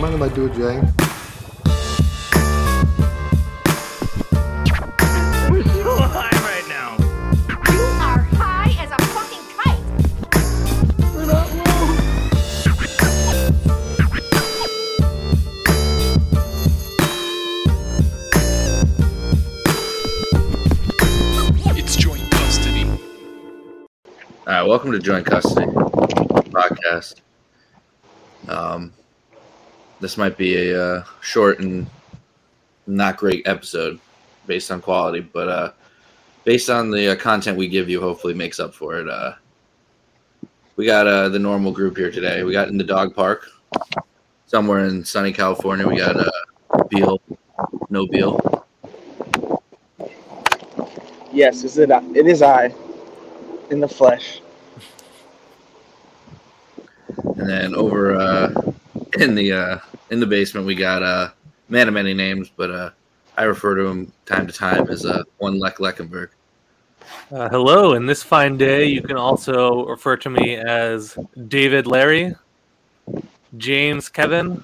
Mind if I do a Jay? We're so high right now. You are high as a fucking kite. It's joint custody. All right, welcome to Joint Custody podcast. Um, this might be a uh, short and not great episode based on quality, but uh, based on the uh, content we give you, hopefully makes up for it. Uh, we got uh, the normal group here today. We got in the dog park somewhere in sunny California. We got uh, Beal, no Beal. Yes, is it? It is I, in the flesh. And then over uh, in the uh, in the basement, we got uh, man of many names, but uh, I refer to him time to time as uh, one Lech Leckenberg. Uh, hello, and this fine day, you can also refer to me as David Larry, James Kevin,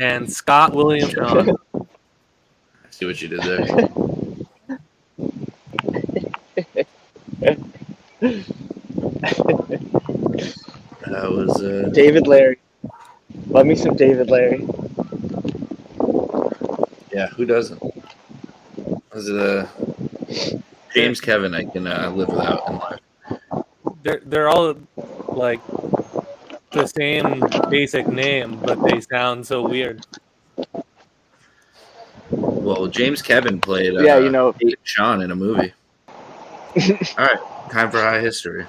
and Scott William Sean. I see what you did there. That was uh, David Larry. Love me some David Larry. yeah. Who doesn't? Was it uh, James Kevin? I can uh, live without in life. They're they're all like the same basic name, but they sound so weird. Well, James Kevin played uh, Yeah, you know. Sean in a movie. All right, time for high history.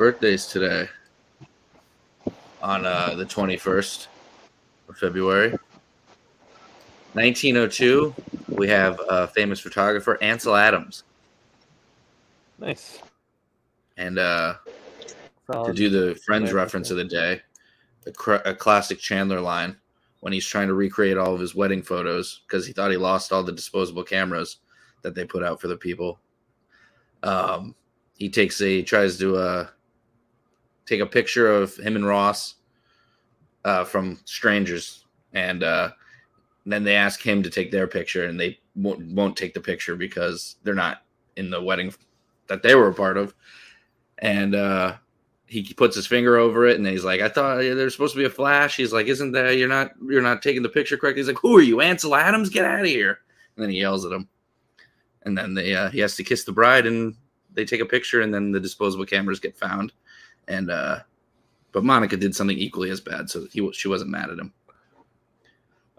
Birthdays today on uh, the 21st of February. 1902, we have a famous photographer Ansel Adams. Nice. And uh, to do the Friends reference of the day, a, cr- a classic Chandler line when he's trying to recreate all of his wedding photos because he thought he lost all the disposable cameras that they put out for the people. Um, he takes a he tries to uh, take a picture of him and Ross uh, from strangers, and uh, then they ask him to take their picture, and they won't, won't take the picture because they're not in the wedding that they were a part of, and uh, he puts his finger over it, and he's like, "I thought there's supposed to be a flash." He's like, "Isn't that you're not you're not taking the picture correctly?" He's like, "Who are you, Ansel Adams? Get out of here!" And then he yells at him, and then they uh, he has to kiss the bride, and they take a picture, and then the disposable cameras get found, and uh, but Monica did something equally as bad, so he she wasn't mad at him.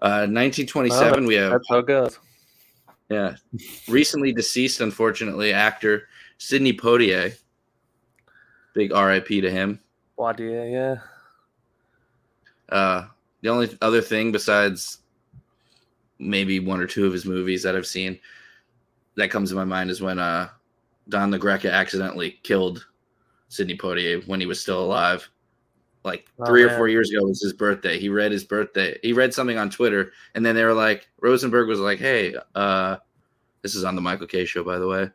Uh, 1927, we have That's how it goes. yeah, recently deceased, unfortunately, actor Sidney Poitier. Big RIP to him. Wadia, yeah. Uh, the only other thing besides maybe one or two of his movies that I've seen that comes to my mind is when uh, Don LaGreca accidentally killed Sidney Poitier when he was still alive. Like Oh, three or four years ago was his birthday. He read his birthday. He read something on Twitter, and then they were like, Rosenberg was like, "Hey, uh, this is on the Michael Kay show, by the way."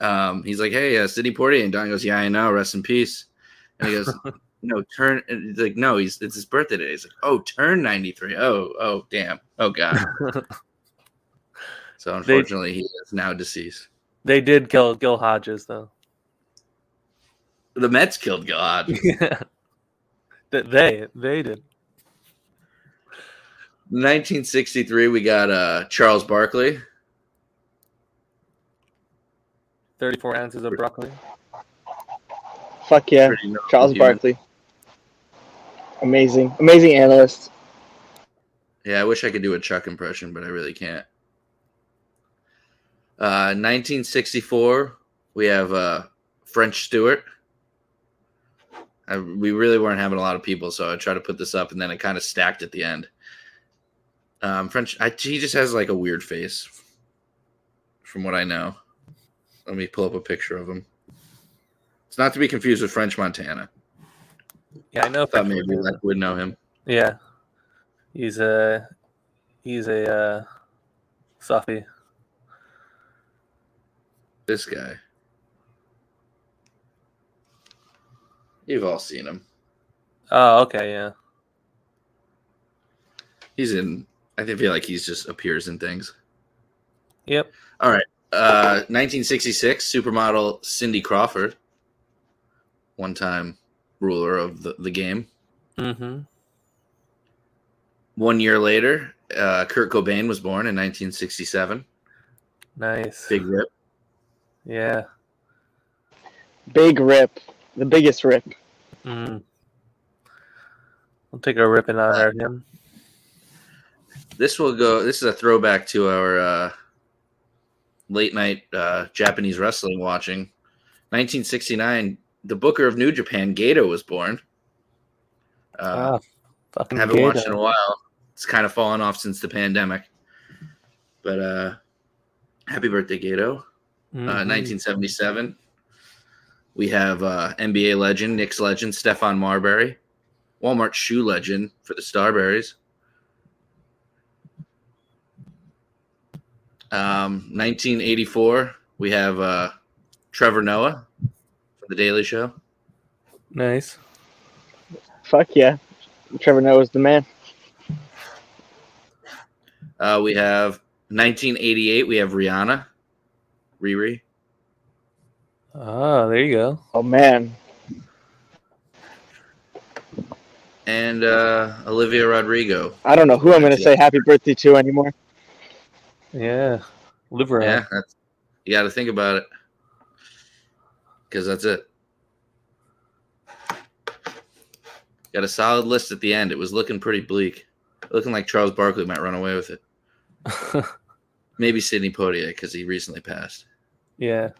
Um, he's like, "Hey, uh, Sidney Poitier," and Don goes, "Yeah, I know. Rest in peace." And he goes, no turn and he's like no he's it's his birthday today he's like oh turn 93 oh oh damn oh god so unfortunately he is now deceased They did kill Gil Hodges though. The mets killed god Yeah. Th- they they did. 1963 we got uh charles barkley Thirty four ounces of broccoli. Fuck yeah, Charles human. Barkley. Amazing, amazing analyst. yeah i wish i could do a chuck impression but i really can't uh 1964 we have uh french stewart I, we really weren't having a lot of people so i tried to put this up and then it kind of stacked at the end um french I, he just has like a weird face from what i know let me pull up a picture of him it's not to be confused with french montana Yeah, I know. i thought French maybe Montana. Would know him Yeah, he's a he's a uh, Suffy. This guy. You've all seen him. Oh, okay, yeah. He's in. I think feel like he's just appears in things. Yep. All right. Uh, 1966 supermodel Cindy Crawford, one time ruler of the, the game. Mm-hmm. One year later, uh, Kurt Cobain was born in 1967. Nice. Big rip. Yeah. Big rip. The biggest rip. Mm. We'll take a ripping on out of him. This will go. This is a throwback to our uh, late night uh, Japanese wrestling watching. 1969, the Booker of New Japan, Gedo, was born. Uh, ah, fucking haven't Gedo. watched in a while. It's kind of fallen off since the pandemic. But uh, happy birthday, Gedo. Uh, Mhm. 1977. We have uh, NBA legend, Knicks legend, Stephon Marbury, Walmart shoe legend for the Starburys. Um, 1984, we have uh, Trevor Noah from The Daily Show. Nice. Fuck yeah. Trevor Noah Noah's the man. Uh, we have 1988, we have Rihanna, Riri. Oh, there you go. Oh man. and uh, Olivia Rodrigo. I don't know who I'm gonna say happy birthday to anymore. Yeah. Live around. Yeah, that's, you got to think about it because that's it. Got a solid list at the end. It was looking pretty bleak, looking like Charles Barkley might run away with it. Maybe Sidney Poitier because he recently passed. yeah.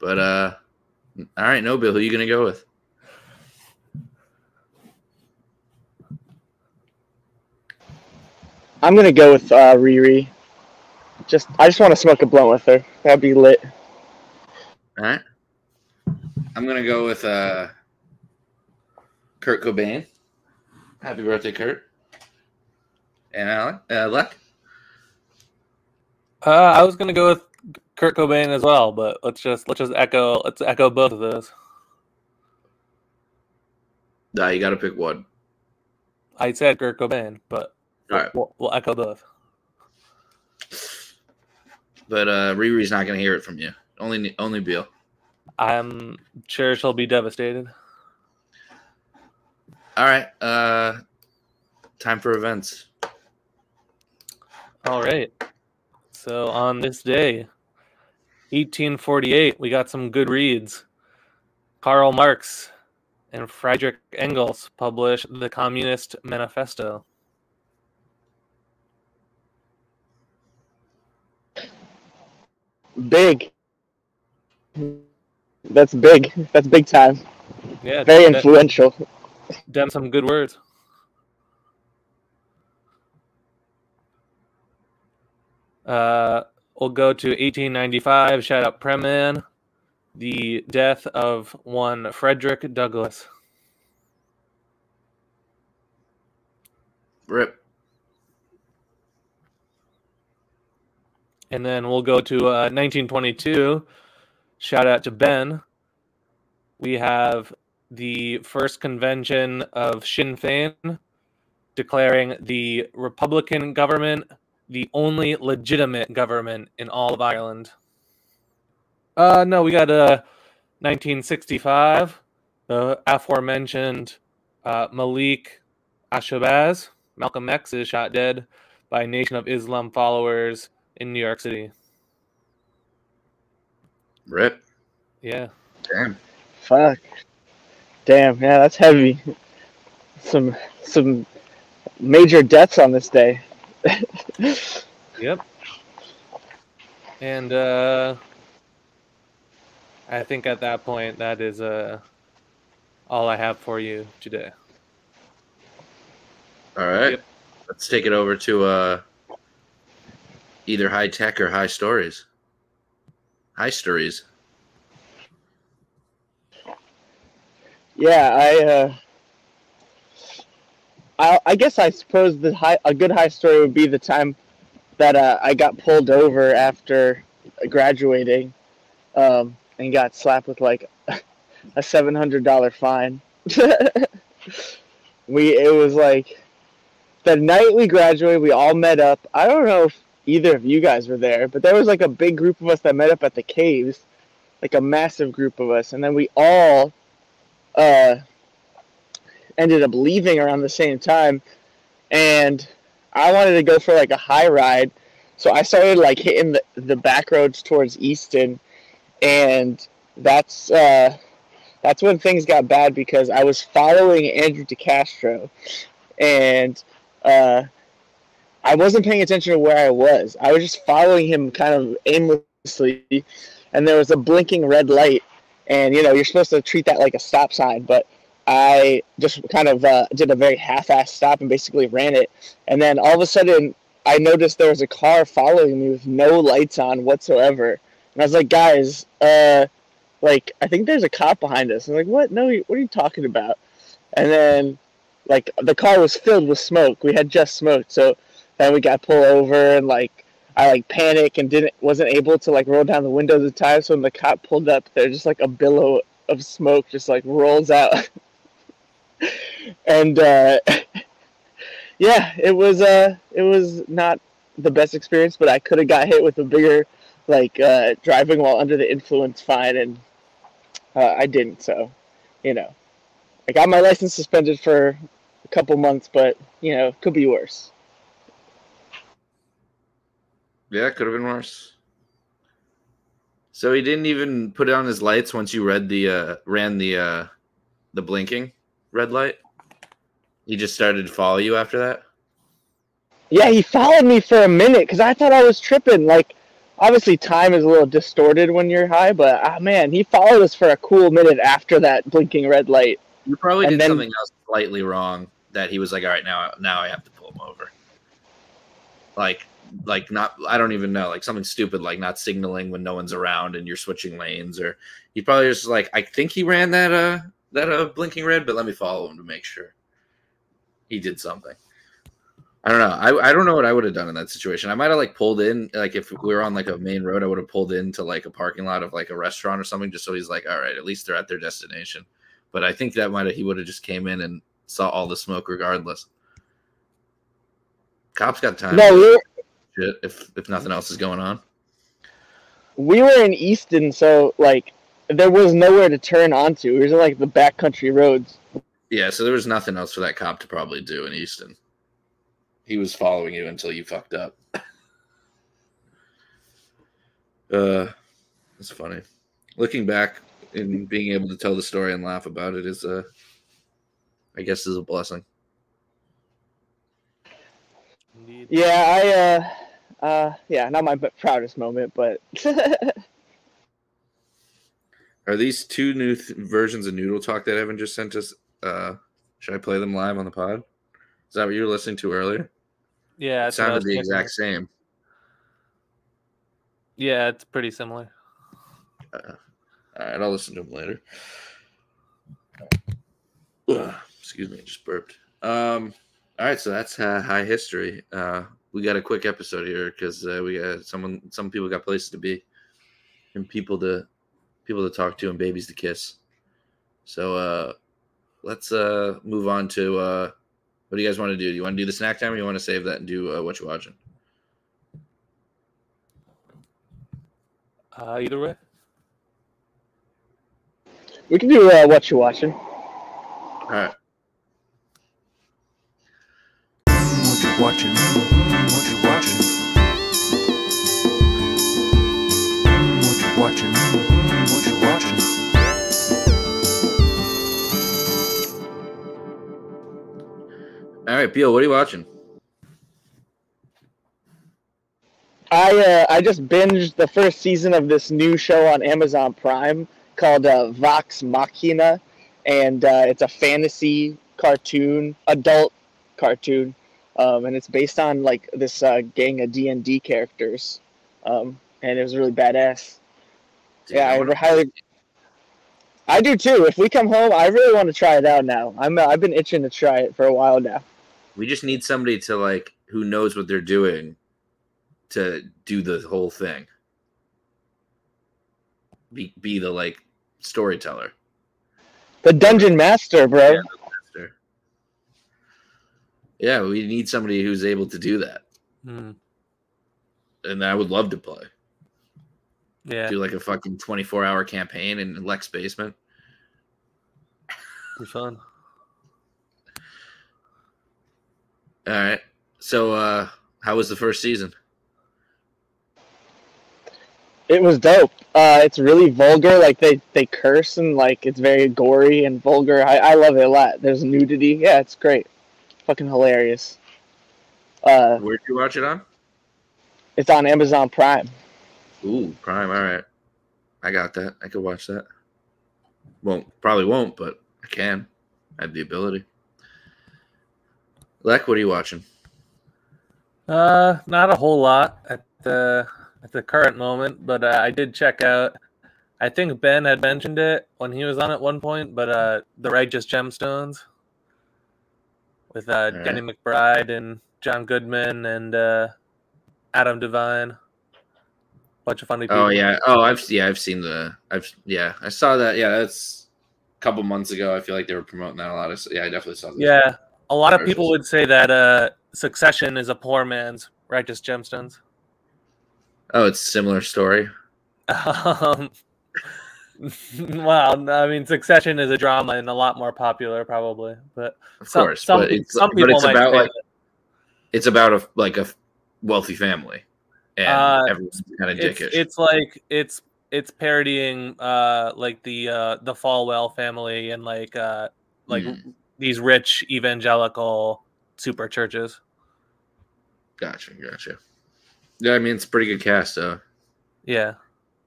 But uh, all right, no Bill, who are you gonna go with? I'm gonna go with uh, Riri. Just I just want to smoke a blunt with her. That'd be lit. All right, I'm gonna go with uh, Kurt Cobain. Happy birthday, Kurt. And Alec, uh, Luck. Uh, I was gonna go with Kurt Cobain as well, but let's just let's just echo let's echo both of those. Nah, you got to pick one. I said Kurt Cobain, but All right, we'll, we'll echo both. but uh, Riri's not gonna hear it from you. Only, only Bill. I'm sure she'll be devastated. All right. Uh, time for events. All right. So on this day, 1848, we got some good reads. Karl Marx and Friedrich Engels published the Communist Manifesto. Big. That's big. That's big time. Yeah, Very influential. dem some good words. Uh, we'll go to 1895. Shout out Preman. The death of one Frederick Douglass. Rip. And then we'll go to uh, 1922. Shout out to Ben. We have the first convention of Sinn Féin declaring the Republican government the only legitimate government in all of Ireland. Uh, no, we got uh, 1965. The aforementioned uh, Malik el-Shabazz, Malcolm X, is shot dead by Nation of Islam followers in New York City. Rip. Yeah. Damn. Fuck. Damn. Yeah, that's heavy. Some some major deaths on this day. Yep. And uh I think at that point that is uh all I have for you today. All right. Yep. Let's take it over to uh, either high tech or high stories. High stories. Yeah, I uh I, I guess I suppose the high, a good high story would be the time that uh, I got pulled over after graduating, um, and got slapped with like a seven hundred dollar fine. we it was like the night we graduated, we all met up. I don't know if either of you guys were there, but there was like a big group of us that met up at the caves, like a massive group of us, and then we all uh, ended up leaving around the same time. And I wanted to go for like a high ride, so I started like hitting the, the back roads towards Easton, and that's uh, that's when things got bad because I was following Andrew DeCastro, and uh, I wasn't paying attention to where I was. I was just following him kind of aimlessly, and there was a blinking red light, and you know you're supposed to treat that like a stop sign, but I just kind of uh, did a very half-assed stop and basically ran it, and then all of a sudden I noticed there was a car following me with no lights on whatsoever, and I was like, guys, uh, like I think there's a cop behind us. I'm like, what? No, what are you talking about? And then like the car was filled with smoke. We had just smoked, so then we got pulled over and like I like panicked and didn't wasn't able to like roll down the windows in time. So when the cop pulled up, there's just like a billow of smoke just like rolls out, and uh, yeah, it was uh it was not the best experience, but I could have got hit with a bigger like uh, driving while under the influence fine, and uh, I didn't. So you know, I got my license suspended for a couple months, but you know, could be worse. Yeah, it could have been worse. So he didn't even put on his lights once you read the uh ran the uh the blinking red light. He just started to follow you after that. Yeah, he followed me for a minute because I thought I was tripping. Like, obviously, time is a little distorted when you're high, but ah, man, he followed us for a cool minute after that blinking red light. You probably And did then- something else slightly wrong that he was like, all right, now now I have to pull him over. Like like not I don't even know, like something stupid like not signaling when no one's around and you're switching lanes or he probably just like I think he ran that uh that a blinking red, but let me follow him to make sure. He did something. I don't know. I, I don't know what I would have done in that situation. I might have like pulled in, like if we were on like a main road, I would have pulled into like a parking lot of like a restaurant or something, just so he's like, all right, at least they're at their destination. But I think that might have he would have just came in and saw all the smoke regardless. Cops got time. No, we were, if if nothing else is going on. we were in Easton, so like there was nowhere to turn onto. It was like the backcountry roads. Yeah, so there was nothing else for that cop to probably do in Easton. He was following you until you fucked up. uh, that's funny. Looking back and being able to tell the story and laugh about it is, uh, I guess, is a blessing. Indeed. Yeah, I uh, uh, yeah, not my proudest moment, but Are these two new th- versions of Noodle Talk that Evan just sent us? Uh, should I play them live on the pod? Is that what you were listening to earlier? Yeah, It that's what I sounded the exact same. Yeah, it's pretty similar. All right, I'll listen to them later. Ugh, excuse me, I just burped. Um, all right, so that's uh, high history. Uh, we got a quick episode here because uh, we got someone, some people got places to be, and people to people to talk to, and babies to kiss. So uh, let's uh move on to uh, what do you guys want to do? Do you want to do the snack time, or you want to save that and do uh, what you're watching? Uh, either way. we can do uh, what you're watching. All right. What you watching? What you watching? What you watching? All right, Beal, what are you watching? I uh, I just binged the first season of this new show on Amazon Prime called uh, Vox Machina, and uh, it's a fantasy cartoon, adult cartoon, um, and it's based on like this uh, gang of D and D characters, um, and it was really badass. Yeah, I would highly. I do too. If we come home, I really want to try it out now. I'm uh, I've been itching to try it for a while now. We just need somebody to like who knows what they're doing to do the whole thing. Be be the like storyteller. The dungeon master, bro. Yeah. Master. Yeah, we need somebody who's able to do that. Hmm. And I would love to play. Yeah, Do like a fucking 24 hour campaign in Lex basement. be fun. All right. So uh how was the first season? It was dope. Uh, it's really vulgar. Like they, they curse and like it's very gory and vulgar. I, I love it a lot. There's nudity. Yeah, it's great. Fucking hilarious. Uh, Where'd you watch it on? it's on Amazon Prime. Ooh, Prime. All right. I got that. I could watch that. Won't probably won't, but I can. I have the ability. Lek, what are you watching? Uh, not a whole lot at the at the current moment, but uh, I did check out. I think Ben had mentioned it when he was on at one point, but uh, the Righteous Gemstones with uh, right. Danny McBride and John Goodman and uh, Adam Devine. Bunch of funny people. Oh yeah. Oh, I've yeah, I've seen the. I've yeah, I saw that. Yeah, that's a couple months ago. I feel like they were promoting that a lot. Of, yeah, I definitely saw that. Yeah, a lot of people would say that uh, Succession is a poor man's Righteous Gemstones. Oh, it's a similar story. Um, well, I mean, Succession is a drama and a lot more popular, probably. But Of some, course, some, but it's some people it's might about like it's about a like a wealthy family, and Uh, everyone's kind of that it's, dickish. it's like it's it's parodying uh like the uh the Falwell family and like uh like Mhm. These rich evangelical super churches. Gotcha, gotcha. Yeah, I mean it's a pretty good cast, so Yeah,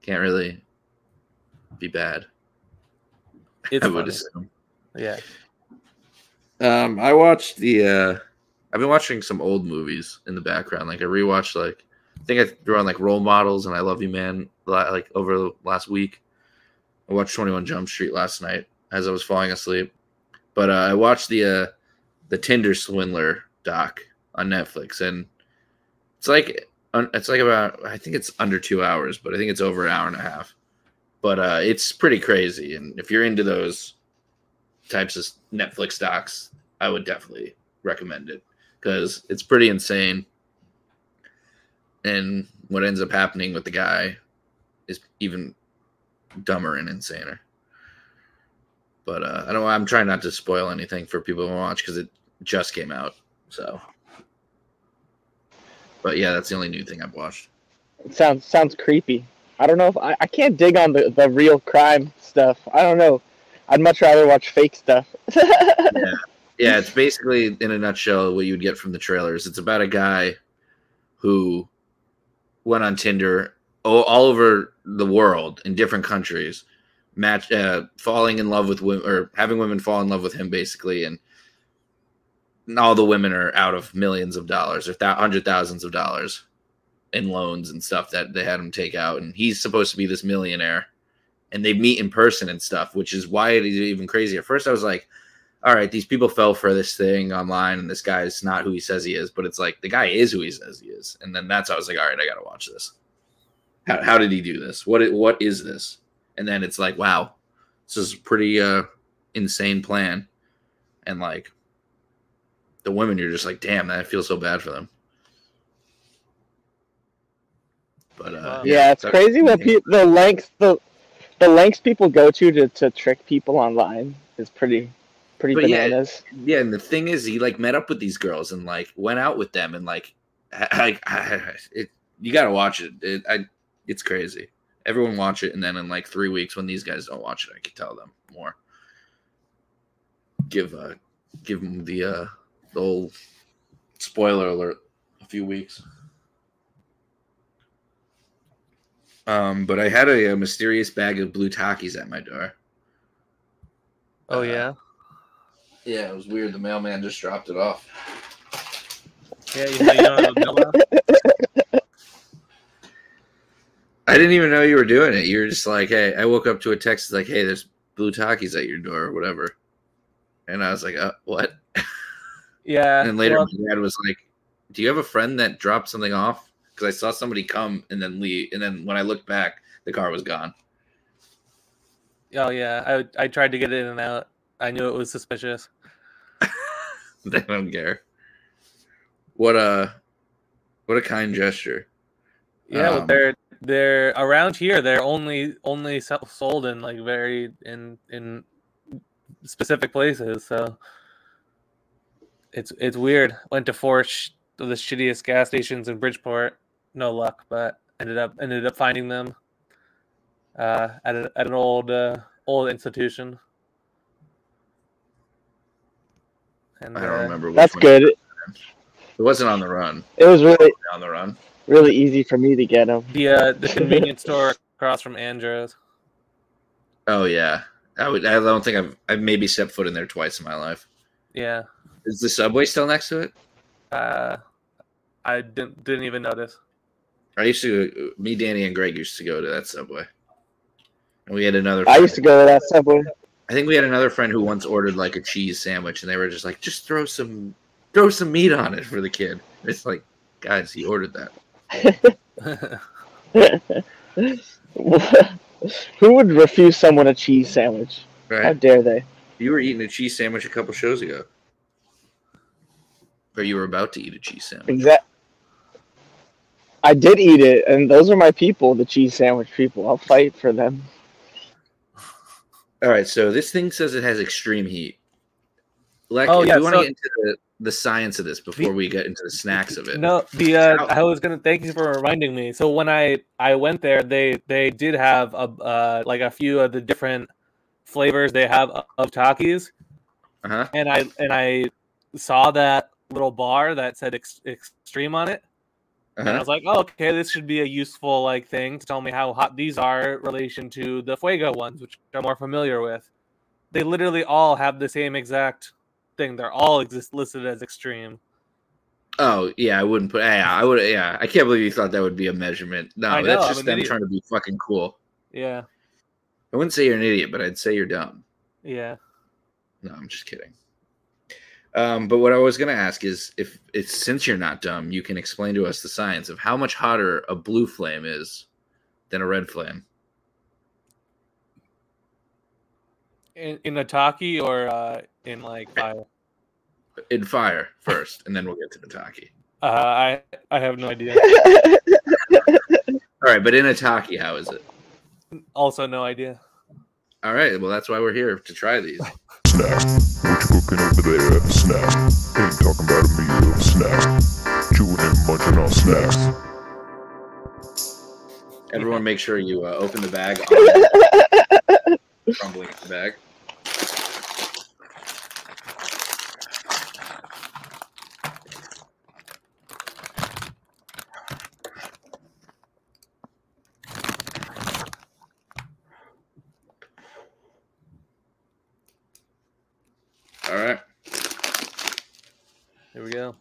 can't really be bad. it's I would funny. assume. Yeah. Um, I watched the. uh I've been watching some old movies in the background. Like I rewatched like I think I threw on like Role Models and I Love You Man like over the last week. I watched Twenty One Jump Street last night as I was falling asleep. But uh, I watched the uh the Tinder Swindler doc on Netflix and it's like it's like about I think it's under two hours, but I think it's over an hour and a half. But uh, it's pretty crazy, and if you're into those types of Netflix docs, I would definitely recommend it because it's pretty insane. And what ends up happening with the guy is even dumber and insaner. But uh, I don't. I'm trying not to spoil anything for people to watch because it just came out. So, but yeah, that's the only new thing I've watched. It sounds sounds creepy. I don't know if I, I can't dig on the, the real crime stuff. I don't know. I'd much rather watch fake stuff. Yeah, yeah, it's basically in a nutshell what you'd get from the trailers. It's about a guy who went on Tinder all, all over the world in different countries, match uh, falling in love with women or having women fall in love with him basically, and all the women are out of millions of dollars or th- hundred thousands of dollars in loans and stuff that they had him take out, and he's supposed to be this millionaire, and they meet in person and stuff, which is why it is even crazy. At first, I was like all right, these people fell for this thing online, and this guy is not who he says he is, but it's like the guy is who he says he is, and then that's how I was like, all right, I gotta watch this. How, how did he do this? What what is this? And then it's like, wow, this is a pretty uh, insane plan, and like the women, you're just like, damn, I feel so bad for them. But uh, Wow. yeah, it's that's- crazy what pe- the lengths the the lengths people go to to, to trick people online is pretty pretty But bananas. yeah and the thing is he like met up with these girls and like went out with them and like I, I, it, you gotta watch it. it I it's crazy everyone watch it and then in like three weeks when these guys don't watch it i can tell them more. Give uh give them the uh the old spoiler alert a few weeks. Um but i had a, a mysterious bag of blue takis at my door. Oh Uh, yeah. yeah it was weird. The mailman just dropped it off. Yeah, you know, you don't have a bill now? I didn't even know you were doing it. You were just like, hey, I woke up to a text like, hey, there's blue Takis at your door or whatever. And I was like, uh, what? Yeah. And later, well, my dad was like, "Do you have a friend that dropped something off?" Because I saw somebody come and then leave, and then when I looked back, the car was gone. oh yeah, I I tried to get in and out. I knew it was suspicious. they don't care. What a what a kind gesture. Yeah, Um, but they're they're around here. They're only only sold in like very in in specific places. So it's it's weird. Went to four sh- of the shittiest gas stations in Bridgeport. No luck, but ended up ended up finding them uh, at a, at an old uh, old institution. And I don't uh, remember. Which That's one. good. It wasn't on the run. It was really On the run. Really easy for me to get them. the uh, the convenience store across from Andrews. Oh yeah. I would. I don't think I've. I've maybe stepped foot in there twice in my life. Yeah. Is the subway still next to it? Uh, I didn't didn't even notice. I used to. Me, Danny, and Greg used to go to that subway. And we had another. I used to go to that subway. I think we had another friend who once ordered like a cheese sandwich, and they were just like, "Just throw some, throw some meat on it for the kid." It's like, guys, he ordered that. Who would refuse someone a cheese sandwich? How dare they? You were eating a cheese sandwich a couple shows ago, or you were about to eat a cheese sandwich. Exact. I did eat it, and those are my people, the cheese sandwich people. I'll fight for them. All right, so this thing says it has extreme heat. Oh, yeah, we want to so- get into the, the science of this before we get into the snacks of it. no, the uh, I was gonna thank you for reminding me. So when I I went there, they they did have a uh like a few of the different flavors they have of- Takis, Uh huh. and I and I saw that little bar that said ex- extreme on it. And I Uh-huh. was like, oh, okay, this should be a useful like thing to tell me how hot these are in relation to the Fuego ones, which I'm more familiar with. They literally all have the same exact thing. They're all exist listed as extreme. Oh yeah, I wouldn't put. Yeah, I would. Yeah, I can't believe you thought that would be a measurement. No, know, that's just them idiot. trying to be fucking cool. Yeah, I wouldn't say you're an idiot, but I'd say you're dumb. yeah. No, I'm just kidding. Um, but what I was gonna ask is if it's since you're not dumb, you can explain to us the science of how much hotter a blue flame is than a red flame. In, in a or uh, in like fire. In fire first, and then we'll get to the taki. Uh, I I have no idea. All right, but in a taki, how is it? Also, no idea. All right, well that's why we're here to try these. Snacks. What you cooking over there? Snacks. Ain't talking about a meal. Snacks. Chewing and munching on snacks. Everyone, make sure you uh, open the bag. Crumbling the bag. All right. Here we go.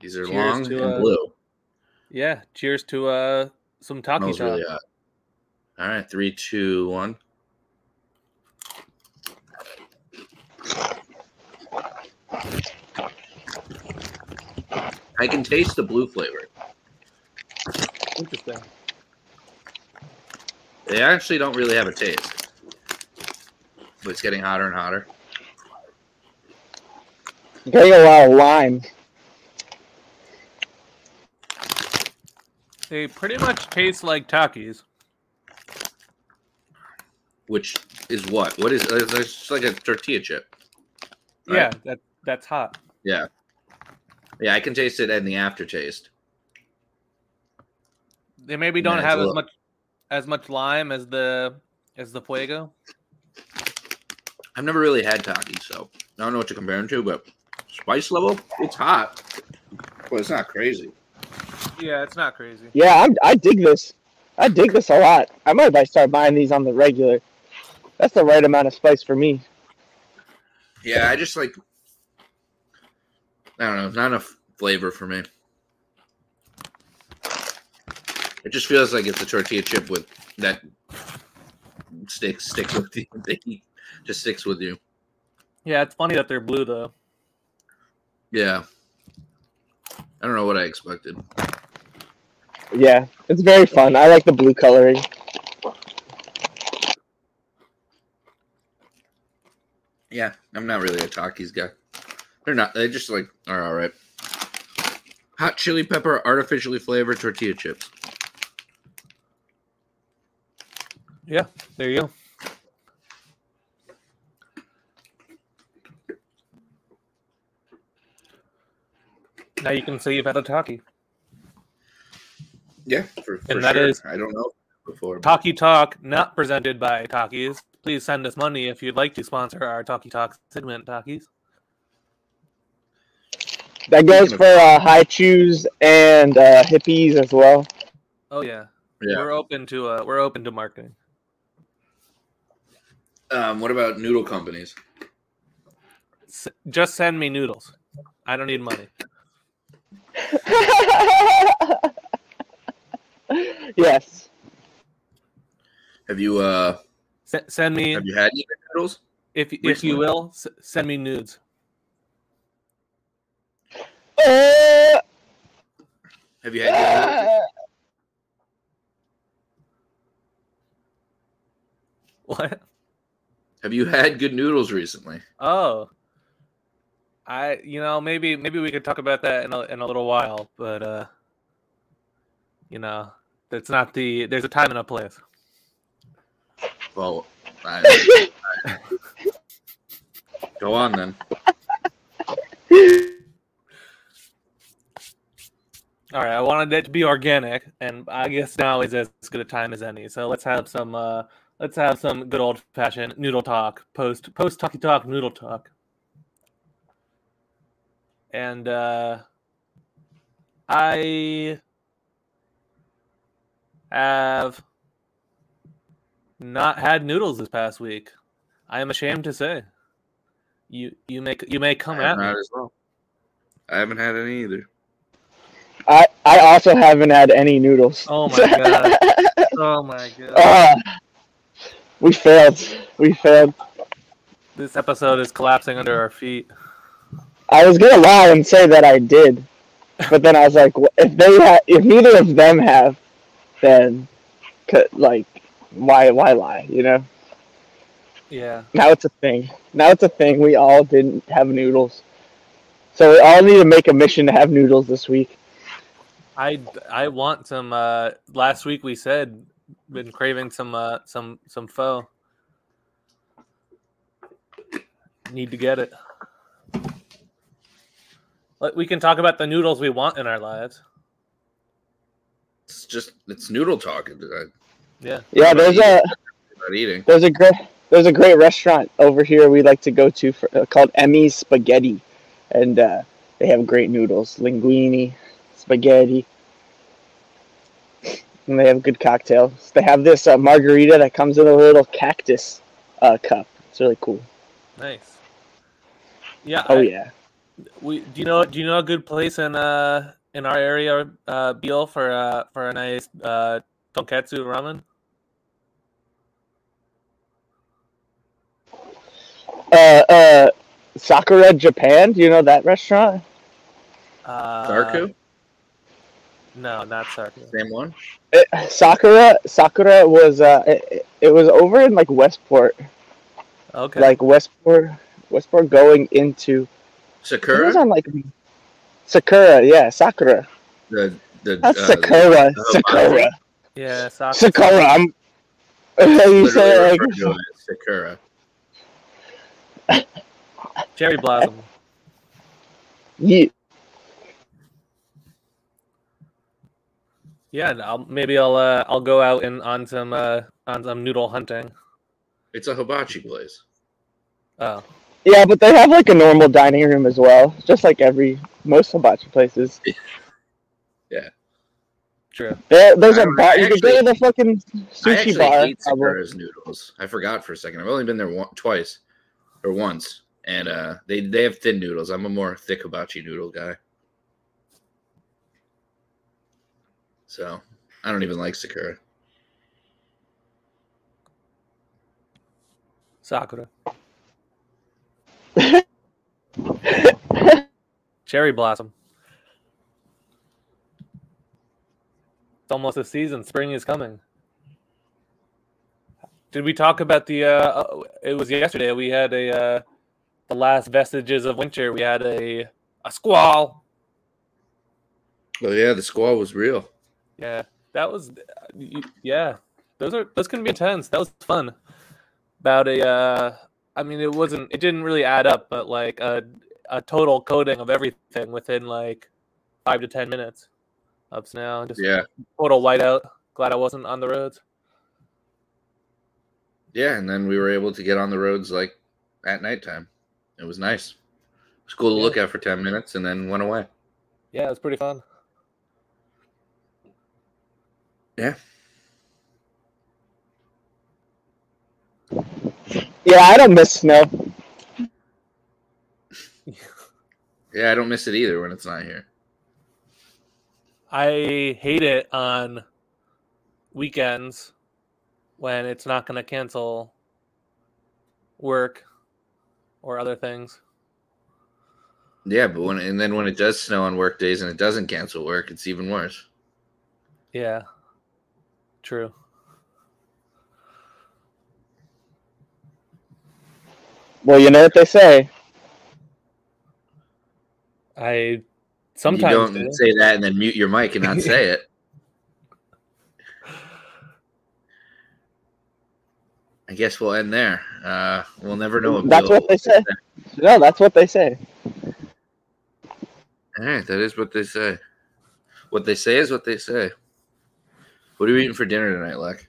These are Cheers long to, and uh, blue. Yeah. Cheers to uh some taki Smells talk. really hot. All right, three, two, one. I can taste the blue flavor. Interesting. They actually don't really have a taste. But it's getting hotter and hotter. Getting a lot of lime. They pretty much taste like takis. Which is what? What is it's just like a tortilla chip. Right. Yeah, that that's hot. Yeah. Yeah, I can taste it in the aftertaste. They maybe don't have as much as much lime as the as the fuego. I've never really had Taki, so I don't know what to compare them to, but spice level, it's hot. but it's not crazy. Yeah, it's not crazy. Yeah, I'm, I dig this. I dig this a lot. I might buy- start buying these on the regular. That's the right amount of spice for me. Yeah, I just like I don't know, not enough flavor for me. It just feels like it's a tortilla chip with that sticks stick with the, the heat. just sticks with you. Yeah, it's funny that they're blue though. Yeah. I don't know what I expected. Yeah, it's very fun. I like the blue coloring. Yeah, I'm not really a Takis guy. They're not. They just like are all right. Hot chili pepper, artificially flavored tortilla chips. Yeah, there you go. Now you can say you've had a Taki. Yeah, for, for And that sure. is- I don't know before. but- Talkie Talk, not presented by Talkies. Please send us money if you'd like to sponsor our Talkie Talk segment, Talkies. That goes for uh, high chews and uh, hippies as well. Oh yeah. Yeah. We're open to uh we're open to marketing. Um, what about noodle companies? S- just send me noodles. I don't need money. yes. Have you uh S- send me have you had any noodles? if if you will s- send me nudes. Uh, Have you had good noodles? What? Have you had good noodles recently? Oh. I you know maybe maybe we could talk about that in a in a little while, but uh you know, that's not the there's a time and a place. Well, I, I- go on then. All right, I wanted it to be organic, and I guess now is as good a time as any. So let's have some uh let's have some good old fashioned noodle talk, post post talkie talk noodle talk. And uh I have not had noodles this past week. I am ashamed to say. You you may you may come I at haven't me. had as well. I haven't had any either. I I also haven't had any noodles. Oh my god. Oh my god. Ah, we failed. We failed. This episode is collapsing under our feet. I was gonna lie and say that I did, but then I was like, wh- if they ha- if neither of them have, then, like, why why lie? You know. Yeah. Now it's a thing. Now it's a thing. We all didn't have noodles, so we all need to make a mission to have noodles this week. I I want some uh last week we said been craving some uh some some pho. Need to get it. We can talk about the noodles we want in our lives. It's just it's noodle talk. I'm Yeah. Yeah, there's a not eating. there's a great there's a great restaurant over here we like to go to for, uh, called Emmy's Spaghetti, and uh, they have great noodles, linguine, spaghetti, and they have good cocktails. They have this uh, margarita that comes in a little cactus uh, cup. It's really cool. Nice. Yeah. Oh I- yeah. We do you know do you know a good place in uh in our area, uh Beal for uh for a nice uh tonkatsu ramen? Uh, uh, Sakura Japan. Do you know that restaurant? Uh Darku? No, not Sarku. Same one? It, Sakura Sakura was uh it, it was over in like Westport, Okay. like Westport Westport going into Sakura. it was Sakura? on like Sakura, yeah, Sakura. The the That's uh, Sakura, the- Sakura, yeah, Sakura. Sakura. I'm. you say like referred to it as Sakura. Cherry blossom. Yeah. Yeah, I'll maybe I'll uh I'll go out and on some uh on some noodle hunting. It's a hibachi place. Oh. yeah, but they have like a normal dining room as well, just like every most hibachi places. Yeah. True. There, there's I a don't- bar. You could go to the fucking I sushi actually bar. hate probably. Sakura's noodles. I forgot for a second. I've only been there one, twice or once, and uh, they they have thin noodles. I'm a more thick hibachi noodle guy. So I don't even like Sakura. Sakura. Cherry blossom. It's almost a season. Spring is coming. Did we talk about the? Uh, uh, it was yesterday. We had a uh, the last vestiges of winter. We had a a squall. Oh yeah, the squall was real. Yeah, that was. Yeah, those are those can be intense. That was fun. About a. Uh, I mean, it wasn't. It didn't really add up, but like a a total coating of everything within like five to ten minutes of snow. Just Yeah, total whiteout. Glad I wasn't on the roads. yeah, and then we were able to get on the roads like at nighttime. It was nice. It was cool to Yeah. look at for ten minutes, and then went away. Yeah, it was pretty fun. Yeah, Yeah, I don't miss snow. Yeah, I don't miss it either when it's not here. I hate it on weekends when it's not going to cancel work or other things. Yeah, but when and then when it does snow on work days and it doesn't cancel work, it's even worse. Yeah. True. Well, you know what they say. I sometimes you don't do. say that and then mute your mic and not say it. I guess we'll end there. Uh, we'll never know. That's Bill- what they say. No, that's what they say. All right, that is what they say. What they say is what they say. What are you eating for dinner tonight, Leck?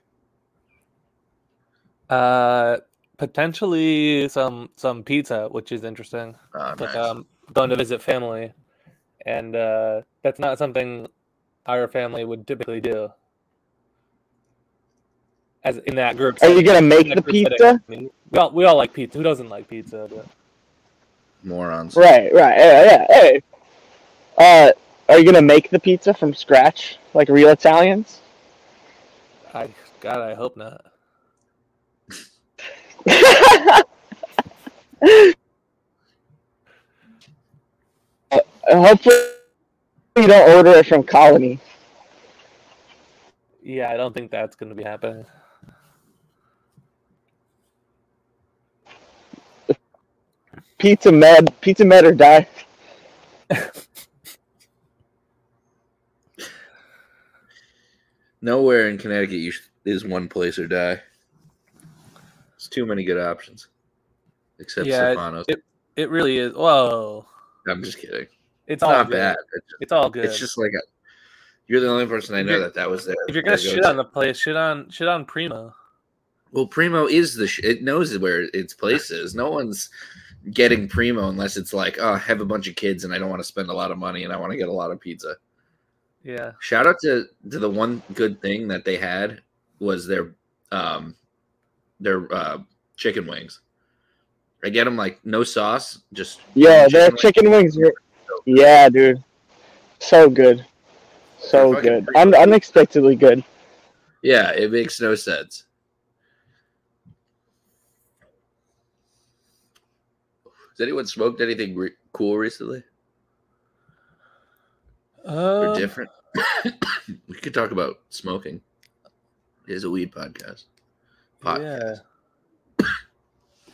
Uh, potentially some some pizza, which is interesting. Oh, Like nice. um, going to visit family, and uh, that's not something our family would typically do. As in that group. Are you gonna make the group setting, pizza? I mean, we all we all like pizza. Who doesn't like pizza? But Morons. Right, right. Yeah, yeah. Hey. Uh, are you gonna make the pizza from scratch like real Italians? I God, I hope not. Uh, Hopefully, you don't order it from Colony. Yeah, I don't think that's going to be happening. Pizza med, pizza med or die. Nowhere in Connecticut you sh- is one place or die. There's too many good options. Except Yeah, Stefanos. it- It really is. Whoa, I'm just kidding. It's It's all not good. bad. It's, It's all good. it's just like a. You're the only person I know you're- that that was there. if you're gonna shit go-to. on the place, shit on shit on Primo. Well, Primo is the. Sh- it knows where its place is. No one's getting Primo unless it's like, oh, I have a bunch of kids and I don't want to spend a lot of money and I want to get a lot of pizza. Yeah, Shout out to to the one good thing that they had was their um their uh chicken wings. I get them like no sauce, just Yeah, chicken their wings. chicken wings. Are, yeah, dude, so good, so good, pretty Un- unexpectedly good. Yeah, it makes no sense. Has anyone smoked anything re- cool recently or uh, different? we could talk about smoking. It is a weed podcast. yeah.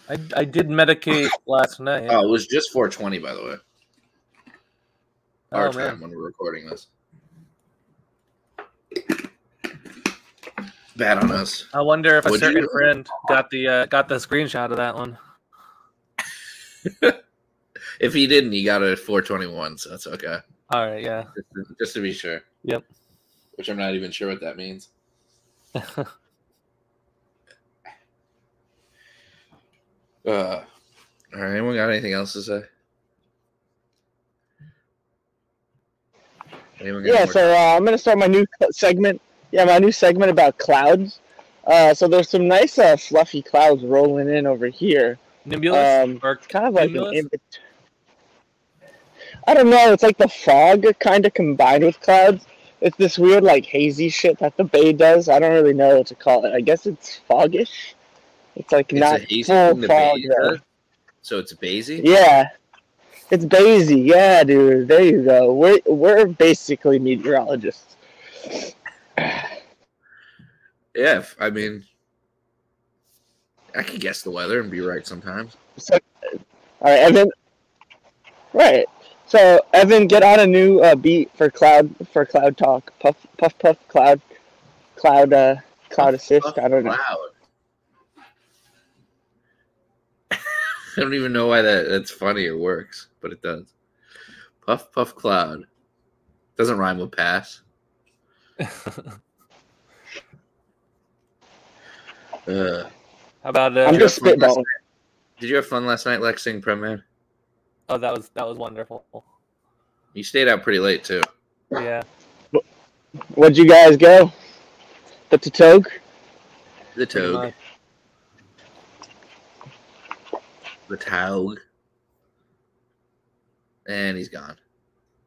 I I did medicate last night. Oh, it was just 420, by the way. Our Oh, time man. when we're recording this. Bad on us. I wonder if a certain you? friend got the uh, got the screenshot of that one. If he didn't, he got a 421, so that's okay. All right, yeah. Just to, just to be sure. Yep. Which I'm not even sure what that means. Uh, all right. Anyone got anything else to say? Anyone got Yeah, so uh, I'm gonna start my new segment. Yeah, my new segment about clouds. Uh, so there's some nice uh, fluffy clouds rolling in over here. Nimbulus Um, or kind of like an Cumulus? in I don't know. It's like the fog kind of combined with clouds. It's this weird like hazy shit that the bay does. I don't really know what to call it. I guess it's foggish. It's like It's not a hazy full thing the fog Bays So it's a Bazy? Yeah. It's Bazy. Yeah, dude. There you go. We're we're basically meteorologists. Yeah, if- I mean, I can guess the weather and be right sometimes. So, all right, Evan. Right. So, Evan, get on a new uh, beat for cloud for cloud talk. Puff, puff, puff, cloud, cloud, uh, cloud assist. I don't know. Loud. I don't even know why that that's funny or works, but it does. Puff puff cloud. Doesn't rhyme with pass. Uh, How about uh, I'm just fun last spitballing. did you have fun last night, Lexing seeing Prem Man? oh that was that was wonderful. You stayed out pretty late too. Yeah. Where'd you guys go? The Totogue? The pretty toad, much. the taug, and he's gone.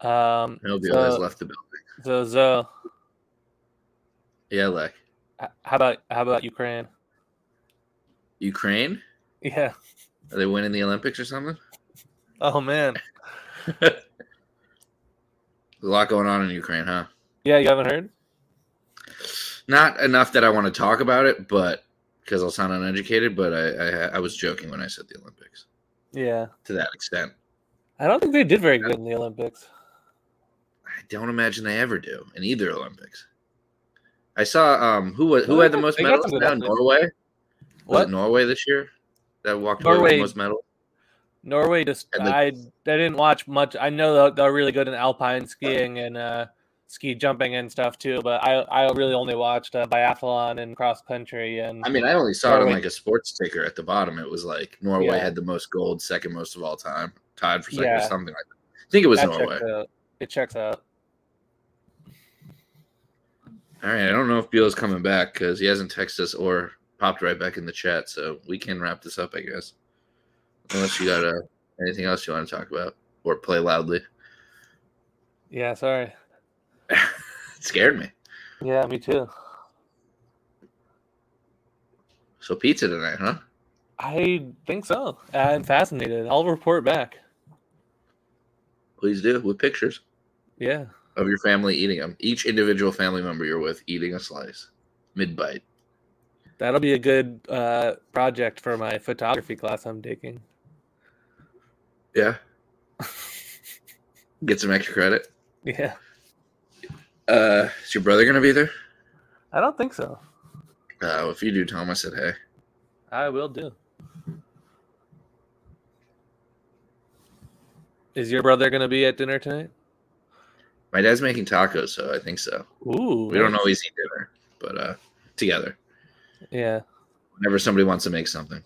Um Nobody so, has left the building. so Zoe, Yeah, like how about how about Ukraine? Ukraine? Yeah. Are they winning the Olympics or something? Oh man. a lot going on in Ukraine, huh? Yeah, you haven't heard? Not enough that I want to talk about it, but because I'll sound uneducated. But I, I, I was joking when I said the Olympics Yeah. to that extent. I don't think they did very good in the Olympics. I don't imagine they ever do in either Olympics. I saw um who was who had the most medals? Now. Norway. What? Norway this year that walked away with Norway- the most medals? Norway just the- I I didn't watch much. I know they're, they're really good in alpine skiing and uh, ski jumping and stuff too. But I I really only watched uh, biathlon and cross country and I mean, I only saw it on like a sports ticker at the bottom. It was like Norway Yeah. had the most gold, second most of all time, tied for second or something like that. I think it was that Norway. checks. It checks out. All right, I don't know if Beal is coming back because he hasn't texted us or popped right back in the chat, so we can wrap this up, I guess. Unless you got uh, anything else you want to talk about or play loudly. Yeah, sorry. it scared me. Yeah, me too. So pizza tonight, huh? I think so. I'm fascinated. I'll report back. Please do with pictures Yeah. of your family eating them. Each individual family member you're with eating a slice, mid bite. That'll be a good uh, project for my photography class I'm taking. Yeah. Get some extra credit. Yeah. Uh, is your brother gonna be there? I don't think so. Uh, if you do, I said hey. I will do. Is your brother going to be at dinner tonight? My dad's making tacos, so I think so. Ooh. We don't always eat dinner, but uh, together. Yeah. Whenever somebody wants to make something.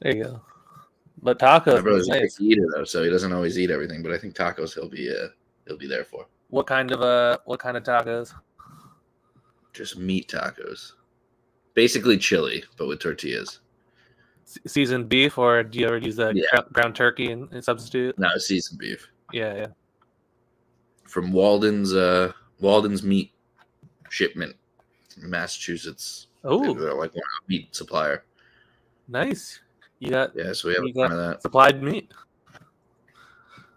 There you go. But tacos. My brother's is a eater though, so he doesn't always eat everything. But I think tacos he'll be uh he'll be there for. What kind of uh what kind of tacos? Just meat tacos, basically chili, but with tortillas. Se- Seasoned beef or do you ever use the Yeah. ground turkey and, and substitute? No, seasoned beef Yeah, yeah. from Walden's uh Walden's meat shipment, Massachusetts. Oh, They're like one meat supplier. nice. You got Yeah, so we have ton of that. supplied meat.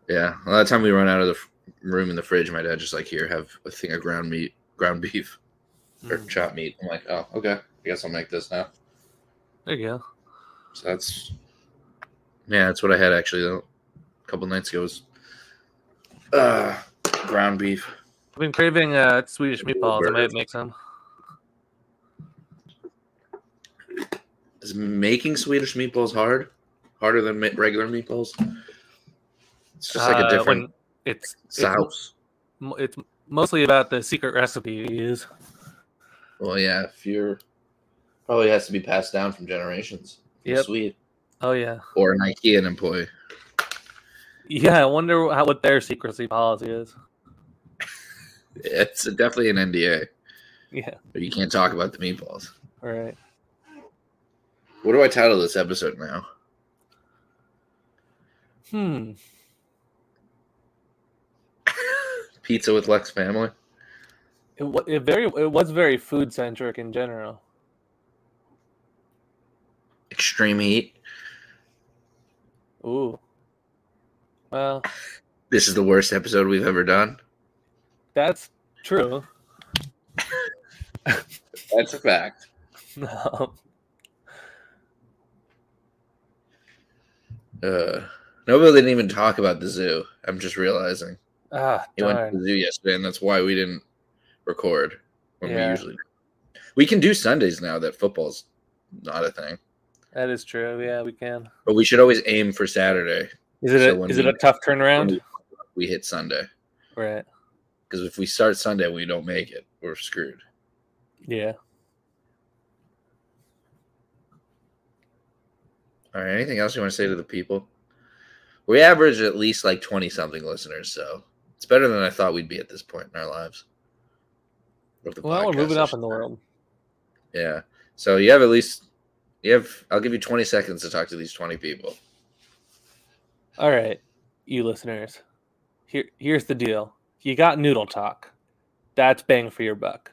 Yeah, a lot of time we run out of the f- room in the fridge. My dad just like here have a thing of ground meat, ground beef or Mm, chopped meat. I'm like, oh, okay. I guess I'll make this now. There you go. So that's yeah, that's what I had actually though. A couple nights ago was uh ground beef. I've been craving uh Swedish meatballs. I might make some. Is making Swedish meatballs hard? Harder than regular meatballs? It's just like a Uh, different it's it's, sauce. mo- it's mostly about the secret recipe you use. Well, yeah, if you're probably has to be passed down from generations. Yep. Swede Oh yeah. or an IKEA employee. Yeah, I wonder how, what their secrecy policy is. It's definitely an NDA. Yeah. But you can't talk about the meatballs. All right. What do I title this episode now? Hmm. Pizza with Lex family. It, it very it was very food centric in general. Extreme heat. Ooh. Well, This is the worst episode we've ever done. that's true. That's a fact. No. Uh, nobody didn't even talk about the zoo. I'm just realizing. Ah, He went to the zoo yesterday, and that's why we didn't record when we usually do. We can do Sundays now that football's not a thing. That is true. Yeah, we can. But we should always aim for Saturday. Is it So a, is it a tough turnaround? we- We hit Sunday. Right. Because if we start Sunday, we don't make it. We're screwed. Yeah. All right. Anything else you want to say to the people? We average at least like 20 something listeners. So it's better than I thought we'd be at this point in our lives. Well, we're moving up in the world. Yeah. So you have at least, you have, I'll give you 20 seconds to talk to these 20 people. All right, you listeners. Here, here's the deal. You got noodle talk. That's bang for your buck.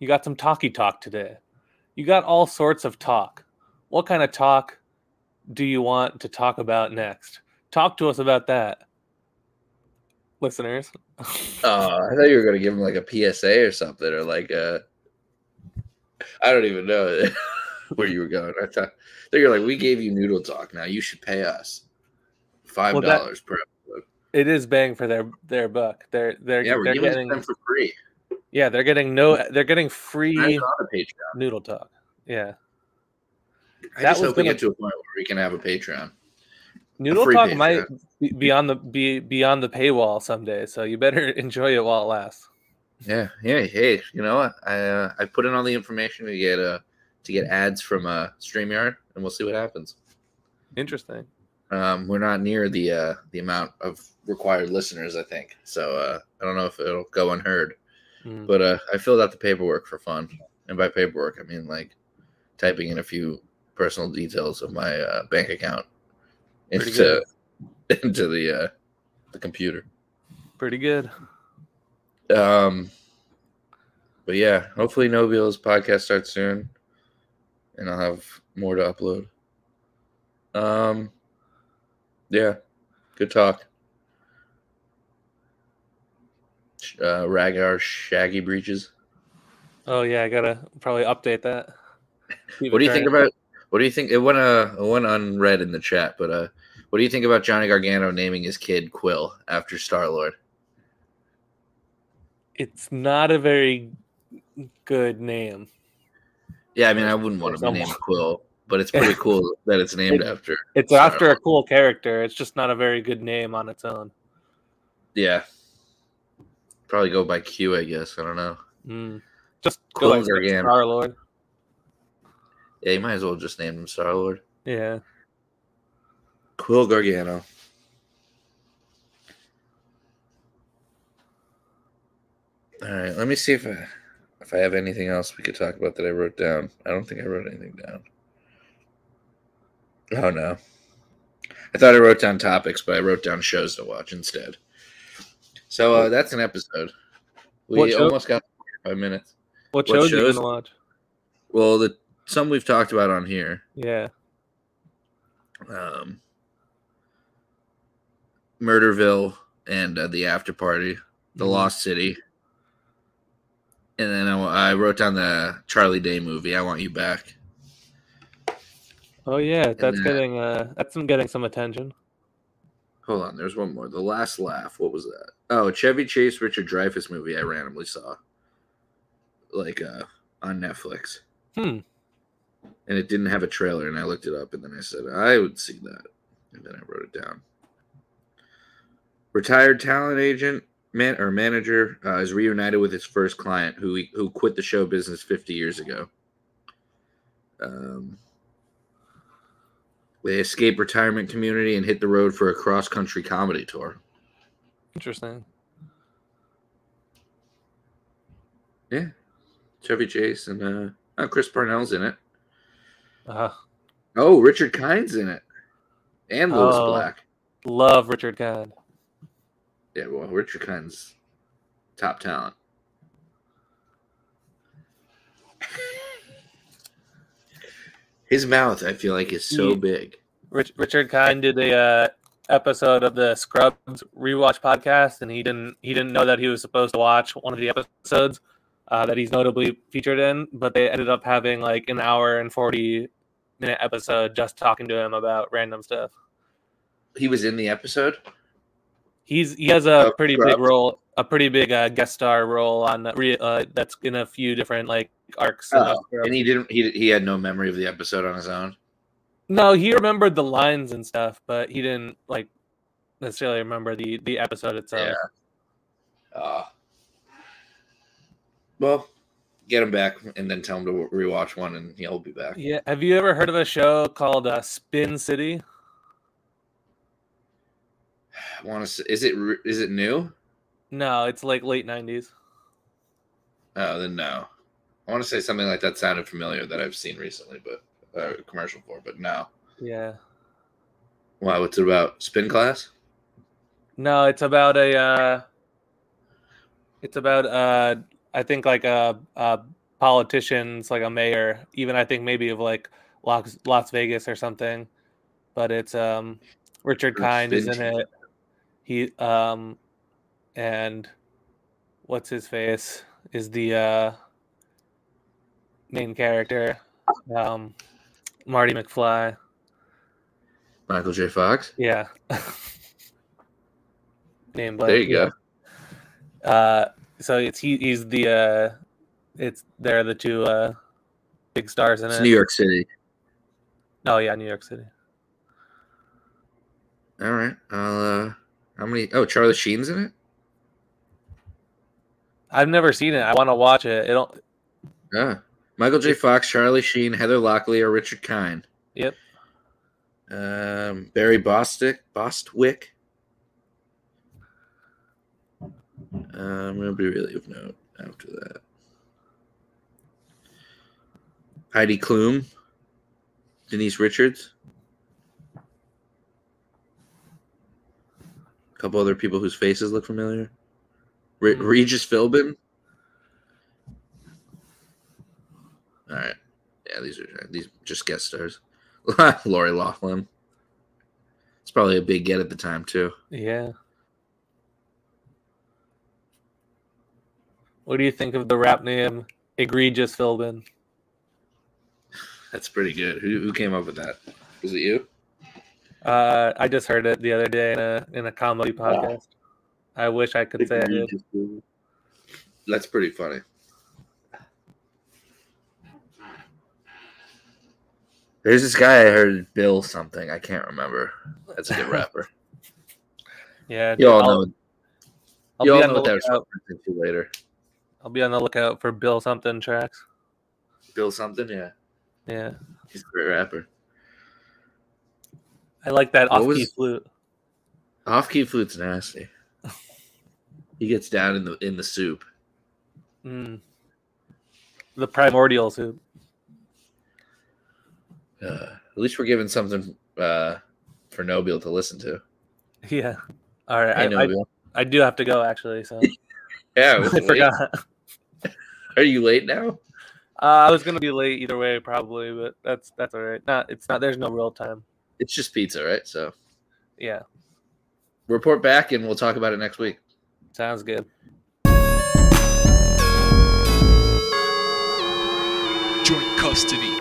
You got some talky talk today. You got all sorts of talk. What kind of talk do you want to talk about next? Talk to us about that, listeners. Oh, I thought you were going to give them like a PSA or something, or like a, I don't even know where you were going. I thought, thought were like, we gave you noodle talk. Now you should pay us $5 Well, per episode. it is bang for their their buck. They're they're Yeah, we're they're giving getting them for free. yeah they're getting no they're getting free on the Patreon. noodle talk. Yeah, I That just hope we get to a point where we can have a Patreon. noodle free talk Patreon. might be on the be beyond the paywall someday. So you better enjoy it while it lasts. Yeah, yeah. Hey, you know what? I uh, I put in all the information to get uh to get ads from uh Streamyard, and we'll see what happens. Interesting. Um, we're not near the uh the amount of required listeners, I think. So uh, I don't know if it'll go unheard. Hmm. But uh, I filled out the paperwork for fun, and by paperwork I mean like typing in a few personal details of my uh, bank account Pretty into into the uh, the computer. Pretty good. Um, but yeah, hopefully Nobile's podcast starts soon, and I'll have more to upload. Um, yeah, good talk. Uh, Ragar Shaggy breeches. Oh yeah, I gotta probably update that. Keep What do you think about? What do you think? It went uh, it went unread in the chat, but uh, what do you think about Johnny Gargano naming his kid Quill after Star Lord? It's not a very good name. Yeah, I mean, I wouldn't want to be Someone- named Quill, but it's pretty cool that it's named after. It's Star after a cool character. It's just not a very good name on its own. Yeah. Probably go by Q, I guess. I don't know. Mm. Just Quill go like Gargano. Star Lord. Yeah, you might as well just name him Star Lord. Yeah. Quill Gargano. All right, let me see if I if I have anything else we could talk about that I wrote down. I don't think I wrote anything down. Oh no. I thought I wrote down topics, but I wrote down shows to watch instead. So uh, that's an episode. We almost got five minutes. What What shows you shows? gonna watch? Well, the some we've talked about on here. Yeah. um, Murderville and uh, the After Party, The Mhm. Lost City, and then I, I wrote down the Charlie Day movie. I want you back. Oh yeah, that's then- getting uh that's some getting some attention. Hold on, there's one more. The Last Laugh. What was that? Oh, Chevy Chase Richard Dreyfuss movie. I randomly saw, like uh, on Netflix, Hmm. and it didn't have a trailer. And I looked it up, and then I said I would see that, and then I wrote it down. Retired talent agent man or manager uh, is reunited with his first client, who who quit the show business 50 years ago. Um, they escape retirement community and hit the road for a cross country comedy tour. Interesting. Yeah, Chevy Chase and uh, oh, Chris Parnell's in it. Uh, Oh, Richard Kind's in it, and Louis Oh. Black. love Richard Kind. Yeah, well, Richard Kind's top talent. His mouth, I feel like, is so big. Rich, Richard Kind did a uh, episode of the Scrubs rewatch podcast, and he didn't he didn't know that he was supposed to watch one of the episodes uh, that he's notably featured in, but they ended up having like an hour and forty minute episode just talking to him about random stuff. He was in the episode. He's he has a pretty big role, a pretty big uh, guest star role on uh, that's in a few different like arcs. Oh, and he didn't. He he had no memory of the episode on his own. No, he remembered the lines and stuff, but he didn't like necessarily remember the the episode itself. Yeah. Uh, well, get him back and then tell him to rewatch one, and he'll be back. Yeah. Have you ever heard of a show called uh, Spin City? I want to. Is it is it new? No, it's like late nineties. Oh, then no. I want to say something like that sounded familiar that I've seen recently, but uh, a commercial for, but no. Yeah. Wow, what's it about? Spin class? No, it's about a. Uh, it's about uh, I think like a, a politicians, like a mayor, even I think maybe of like Las Las Vegas or something. But it's um, Richard Kind is in it. He um, and what's his face is the uh main character, um, Marty McFly. Michael J. Fox. Yeah. Name There you go. Uh, so it's he, he's the uh, it's they're the two uh, big stars in It's it. New York City. Oh yeah, New York City. All right. I'll, uh, how many? Oh, Charlie Sheen's in it. I've never seen it. I want to watch it. It'll. Yeah. Michael J. Fox, Charlie Sheen, Heather Locklear, or Richard Kind. Yep. Um, Barry Bostwick. Bostwick. Um, nobody really of note after that. Heidi Klum, Denise Richards, couple other people whose faces look familiar. Re- hmm. Regis Philbin. All right, yeah, these are these are just guest stars. Lori Loughlin. It's probably a big get at the time too. Yeah. What do you think of the rap name Egregious Philbin? That's pretty good. Who, who came up with that? Was it you? Uh, I just heard it the other day in a in a comedy podcast. I wish I could say I did. That's pretty funny. There's this guy I heard Bill something. I can't remember. That's a good rapper. Yeah, You all I'll- know. I'll you all know what that was lookout. to later. I'll be on the lookout for Bill something tracks. Bill something. Yeah, Yeah, he's a great rapper. I like that off key was- flute. Off key flute's nasty. He gets down in the in the soup. Mm. The primordial soup. Uh, at least we're giving something uh, for Nobile to listen to. Yeah. All right. Hey, I, I. I do have to go actually. So yeah, I late? forgot. Are you late now? Uh, I was gonna be late either way, probably, but that's that's all right. Not it's not. There's no real time. It's just pizza, right? So Yeah, report back, and we'll talk about it next week. sounds good. Joint custody.